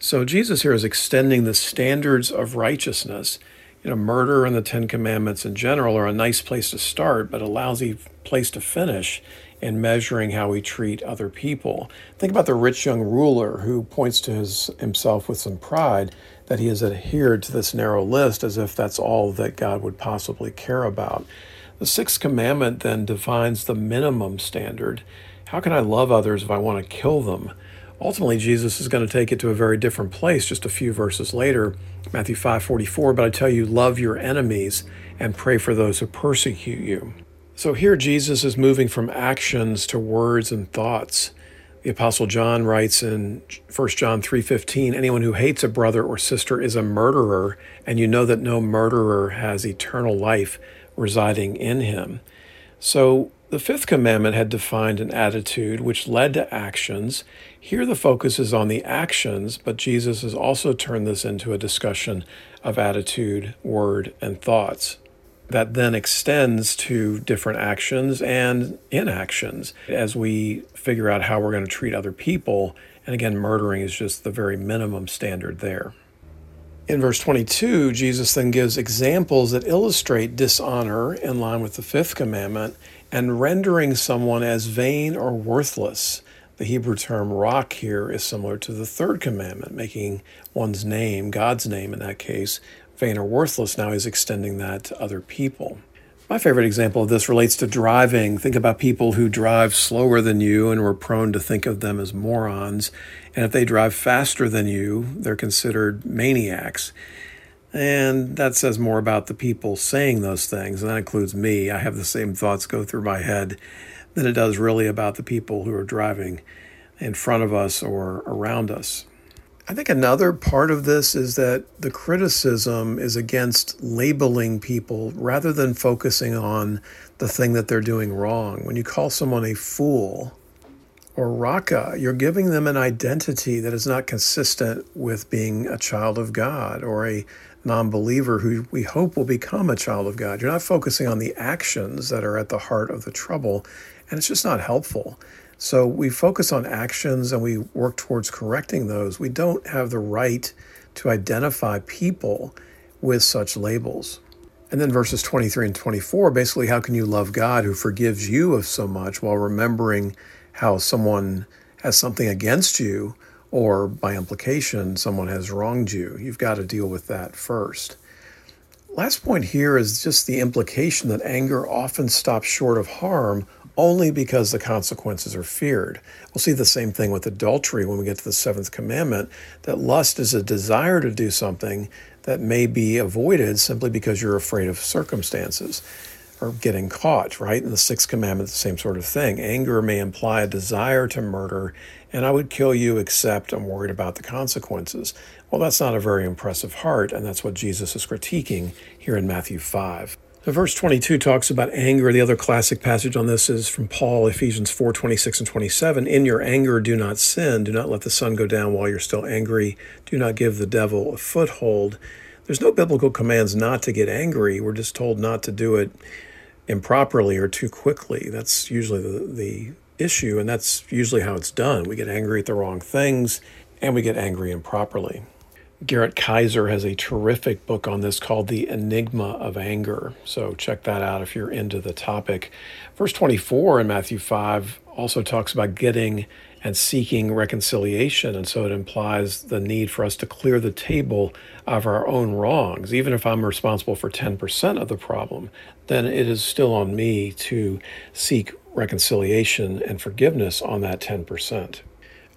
So Jesus here is extending the standards of righteousness. You know, murder and the Ten Commandments in general are a nice place to start, but a lousy place to finish in measuring how we treat other people. Think about the rich young ruler who points to his, himself with some pride that he has adhered to this narrow list as if that's all that God would possibly care about. The sixth commandment then defines the minimum standard how can I love others if I want to kill them? Ultimately, Jesus is going to take it to a very different place just a few verses later, Matthew 5:44, but I tell you love your enemies and pray for those who persecute you. So here Jesus is moving from actions to words and thoughts. The apostle John writes in 1 John 3:15, anyone who hates a brother or sister is a murderer, and you know that no murderer has eternal life residing in him. So the fifth commandment had defined an attitude which led to actions. Here the focus is on the actions, but Jesus has also turned this into a discussion of attitude, word, and thoughts. That then extends to different actions and inactions as we figure out how we're going to treat other people. And again, murdering is just the very minimum standard there. In verse 22, Jesus then gives examples that illustrate dishonor in line with the fifth commandment and rendering someone as vain or worthless. The Hebrew term raca here is similar to the third commandment, making one's name, God's name in that case, vain or worthless. Now he's extending that to other people. My favorite example of this relates to driving. Think about people who drive slower than you and we're prone to think of them as morons. And if they drive faster than you, they're considered maniacs. And that says more about the people saying those things, and that includes me. I have the same thoughts go through my head than it does really about the people who are driving in front of us or around us. I think another part of this is that the criticism is against labeling people rather than focusing on the thing that they're doing wrong. When you call someone a fool, or raca, you're giving them an identity that is not consistent with being a child of God or a non believer who we hope will become a child of God. You're not focusing on the actions that are at the heart of the trouble, and it's just not helpful. So we focus on actions and we work towards correcting those. We don't have the right to identify people with such labels. And then verses 23 and 24 basically, how can you love God who forgives you of so much while remembering how someone has something against you, or by implication, someone has wronged you? You've got to deal with that first. Last point here is just the implication that anger often stops short of harm only because the consequences are feared. We'll see the same thing with adultery when we get to the seventh commandment that lust is a desire to do something that may be avoided simply because you're afraid of circumstances or getting caught, right? In the sixth commandment, the same sort of thing. Anger may imply a desire to murder, and I would kill you except I'm worried about the consequences. Well, that's not a very impressive heart, and that's what Jesus is critiquing here in Matthew 5. Now, verse 22 talks about anger. The other classic passage on this is from Paul, Ephesians 4 26 and 27. In your anger, do not sin. Do not let the sun go down while you're still angry. Do not give the devil a foothold. There's no biblical commands not to get angry. We're just told not to do it improperly or too quickly. That's usually the, the issue, and that's usually how it's done. We get angry at the wrong things, and we get angry improperly. Garret Keizer has a terrific book on this called The Enigma of Anger. So check that out if you're into the topic. Verse 24 in Matthew 5 also talks about getting and seeking reconciliation. And so it implies the need for us to clear the table of our own wrongs. Even if I'm responsible for 10% of the problem, then it is still on me to seek reconciliation and forgiveness on that 10%.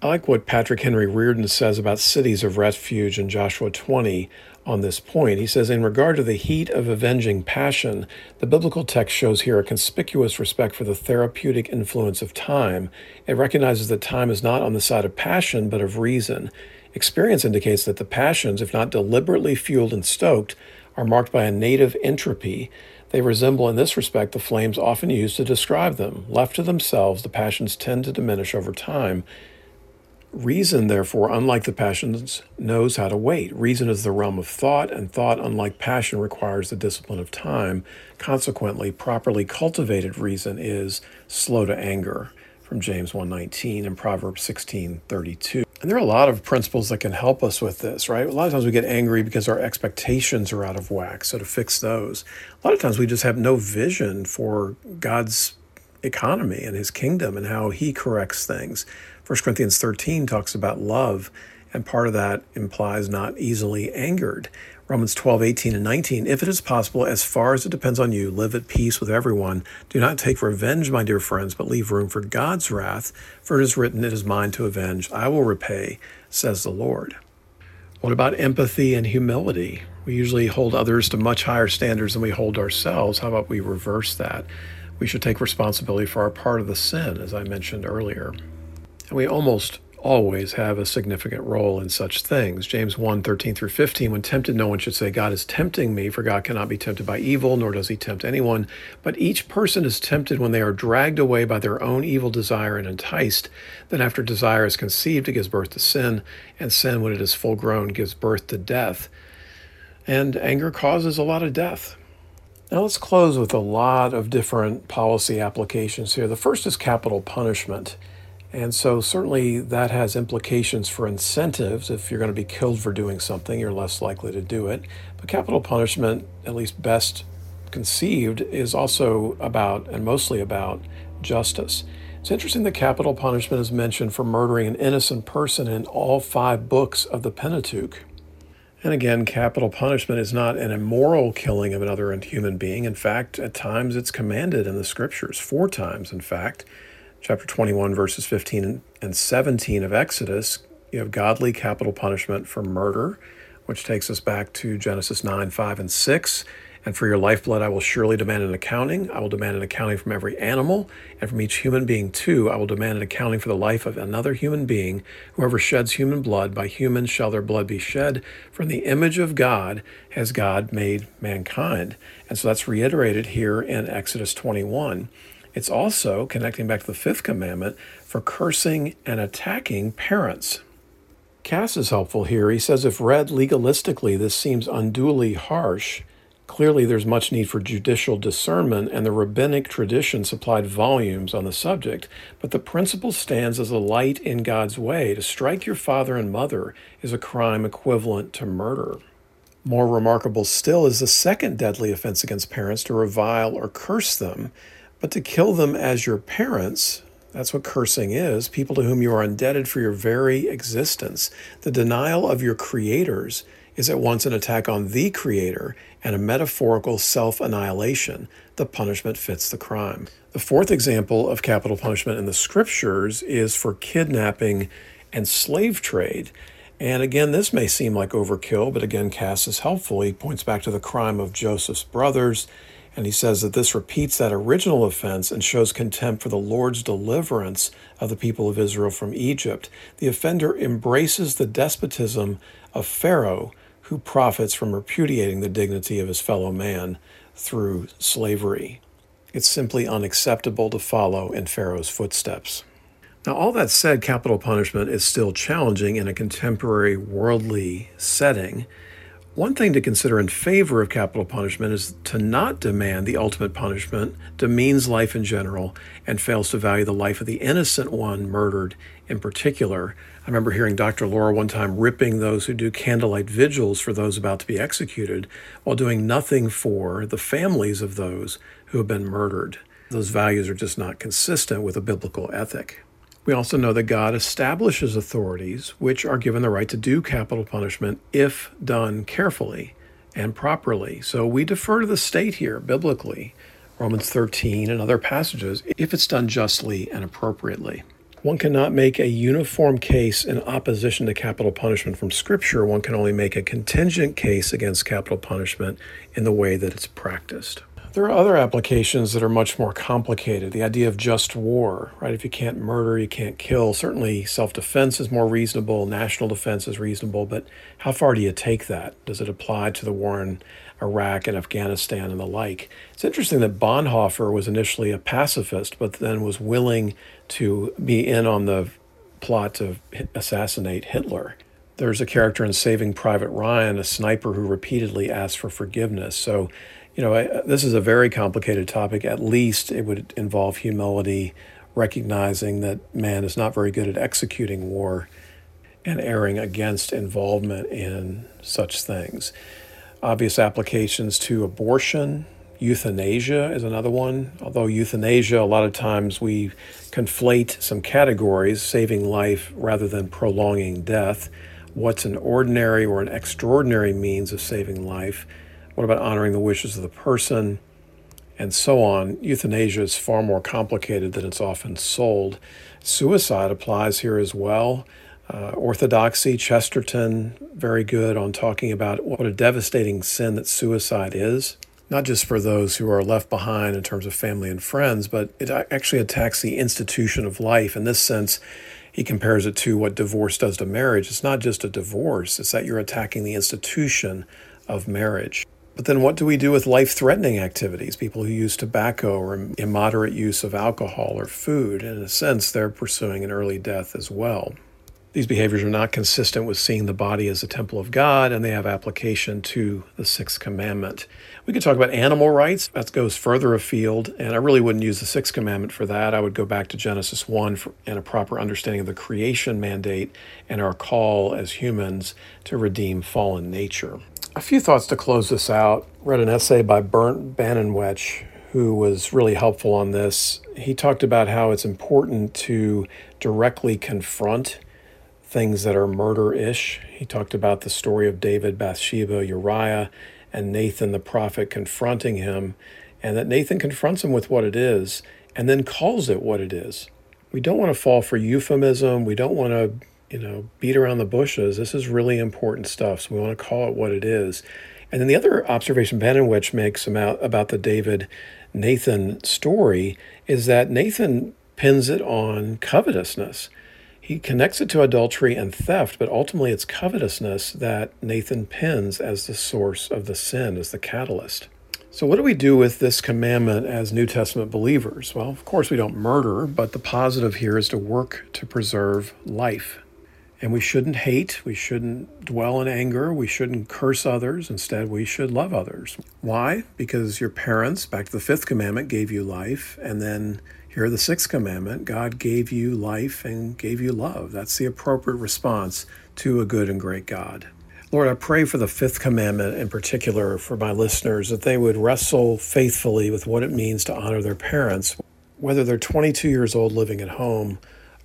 I like what Patrick Henry Reardon says about cities of refuge in Joshua 20 on this point. He says, In regard to the heat of avenging passion, the biblical text shows here a conspicuous respect for the therapeutic influence of time. It recognizes that time is not on the side of passion, but of reason. Experience indicates that the passions, if not deliberately fueled and stoked, are marked by a native entropy. They resemble, in this respect, the flames often used to describe them. Left to themselves, the passions tend to diminish over time. Reason, therefore, unlike the passions, knows how to wait. Reason is the realm of thought, and thought, unlike passion, requires the discipline of time. Consequently, properly cultivated reason is slow to anger, from James 1:19 and Proverbs 16:32. And there are a lot of principles that can help us with this, right? A lot of times we get angry because our expectations are out of whack. So to fix those, a lot of times we just have no vision for God's economy and his kingdom and how he corrects things. 1 Corinthians 13 talks about love, and part of that implies not easily angered. Romans 12, 18, and 19. If it is possible, as far as it depends on you, live at peace with everyone. Do not take revenge, my dear friends, but leave room for God's wrath. For it is written, It is mine to avenge. I will repay, says the Lord. What about empathy and humility? We usually hold others to much higher standards than we hold ourselves. How about we reverse that? We should take responsibility for our part of the sin, as I mentioned earlier. And we almost always have a significant role in such things. James 1 13 through 15, when tempted, no one should say, God is tempting me, for God cannot be tempted by evil, nor does he tempt anyone. But each person is tempted when they are dragged away by their own evil desire and enticed. Then, after desire is conceived, it gives birth to sin, and sin, when it is full grown, gives birth to death. And anger causes a lot of death. Now, let's close with a lot of different policy applications here. The first is capital punishment. And so, certainly, that has implications for incentives. If you're going to be killed for doing something, you're less likely to do it. But capital punishment, at least best conceived, is also about, and mostly about, justice. It's interesting that capital punishment is mentioned for murdering an innocent person in all five books of the Pentateuch. And again, capital punishment is not an immoral killing of another human being. In fact, at times it's commanded in the scriptures, four times, in fact chapter 21, verses 15 and 17 of Exodus, you have godly capital punishment for murder, which takes us back to Genesis 9, 5, and 6. And for your lifeblood, I will surely demand an accounting. I will demand an accounting from every animal, and from each human being, too. I will demand an accounting for the life of another human being. Whoever sheds human blood, by human shall their blood be shed. From the image of God has God made mankind. And so that's reiterated here in Exodus 21. It's also, connecting back to the fifth commandment, for cursing and attacking parents. Kass is helpful here. He says if read legalistically, this seems unduly harsh. Clearly, there's much need for judicial discernment, and the rabbinic tradition supplied volumes on the subject. But the principle stands as a light in God's way. To strike your father and mother is a crime equivalent to murder. More remarkable still is the second deadly offense against parents to revile or curse them, but to kill them as your parents. That's what cursing is people to whom you are indebted for your very existence. The denial of your creators is at once an attack on the Creator and a metaphorical self annihilation. The punishment fits the crime. The fourth example of capital punishment in the scriptures is for kidnapping and slave trade. And again, this may seem like overkill, but again, Kass is helpful. He points back to the crime of Joseph's brothers, and he says that this repeats that original offense and shows contempt for the Lord's deliverance of the people of Israel from Egypt. The offender embraces the despotism of Pharaoh who profits from repudiating the dignity of his fellow man through slavery. It's simply unacceptable to follow in Pharaoh's footsteps. Now, all that said, capital punishment is still challenging in a contemporary worldly setting one thing to consider in favor of capital punishment is to not demand the ultimate punishment demeans life in general and fails to value the life of the innocent one murdered in particular. I remember hearing Dr. Laura one time ripping those who do candlelight vigils for those about to be executed while doing nothing for the families of those who have been murdered. Those values are just not consistent with a biblical ethic. We also know that God establishes authorities which are given the right to do capital punishment if done carefully and properly. So we defer to the state here biblically, Romans 13 and other passages, if it's done justly and appropriately. One cannot make a uniform case in opposition to capital punishment from Scripture. One can only make a contingent case against capital punishment in the way that it's practiced. There are other applications that are much more complicated. The idea of just war, right? If you can't murder, you can't kill. Certainly, self defense is more reasonable, national defense is reasonable, but how far do you take that? Does it apply to the war in Iraq and Afghanistan and the like? It's interesting that Bonhoeffer was initially a pacifist, but then was willing to be in on the plot to assassinate Hitler. There's a character in Saving Private Ryan, a sniper who repeatedly asks for forgiveness. So you know, I, uh, this is a very complicated topic. At least it would involve humility, recognizing that man is not very good at executing war and erring against involvement in such things. Obvious applications to abortion, euthanasia is another one. Although euthanasia, a lot of times we conflate some categories, saving life rather than prolonging death. What's an ordinary or an extraordinary means of saving life? What about honoring the wishes of the person? And so on. Euthanasia is far more complicated than it's often sold. Suicide applies here as well. Uh, orthodoxy, Chesterton, very good on talking about what a devastating sin that suicide is, not just for those who are left behind in terms of family and friends, but it actually attacks the institution of life. In this sense, he compares it to what divorce does to marriage. It's not just a divorce, it's that you're attacking the institution of marriage. But then what do we do with life threatening activities? People who use tobacco or immoderate use of alcohol or food. In a sense, they're pursuing an early death as well. These behaviors are not consistent with seeing the body as a temple of God, and they have application to the sixth commandment. We could talk about animal rights. That goes further afield, and I really wouldn't use the sixth commandment for that. I would go back to Genesis 1 for, and a proper understanding of the creation mandate and our call as humans to redeem fallen nature. A few thoughts to close this out. Read an essay by Bernd Wannenwetsch, who was really helpful on this. He talked about how it's important to directly confront things that are murder ish. He talked about the story of David, Bathsheba, Uriah, and Nathan the prophet confronting him, and that Nathan confronts him with what it is and then calls it what it is. We don't want to fall for euphemism. We don't want to you know, beat around the bushes. This is really important stuff. So we want to call it what it is. And then the other observation Wannenwetsch makes about, about the David Nathan story is that Nathan pins it on covetousness. He connects it to adultery and theft, but ultimately it's covetousness that Nathan pins as the source of the sin, as the catalyst. So, what do we do with this commandment as New Testament believers? Well, of course, we don't murder, but the positive here is to work to preserve life. And we shouldn't hate, we shouldn't dwell in anger, we shouldn't curse others. Instead, we should love others. Why? Because your parents, back to the fifth commandment, gave you life. And then here, the sixth commandment God gave you life and gave you love. That's the appropriate response to a good and great God. Lord, I pray for the fifth commandment in particular for my listeners that they would wrestle faithfully with what it means to honor their parents, whether they're 22 years old living at home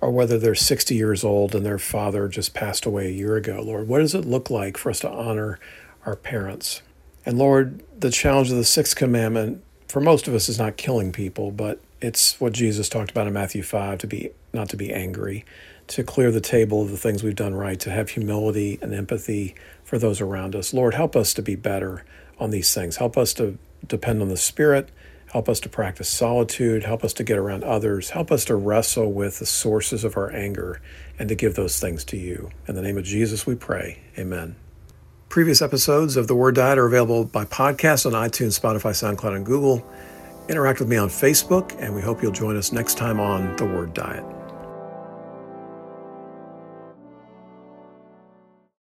or whether they're 60 years old and their father just passed away a year ago. Lord, what does it look like for us to honor our parents? And Lord, the challenge of the sixth commandment for most of us is not killing people, but it's what Jesus talked about in Matthew 5 to be not to be angry, to clear the table of the things we've done right, to have humility and empathy for those around us. Lord, help us to be better on these things. Help us to depend on the Spirit. Help us to practice solitude. Help us to get around others. Help us to wrestle with the sources of our anger and to give those things to you. In the name of Jesus, we pray. Amen. Previous episodes of The Word Diet are available by podcast on iTunes, Spotify, SoundCloud, and Google. Interact with me on Facebook, and we hope you'll join us next time on The Word Diet.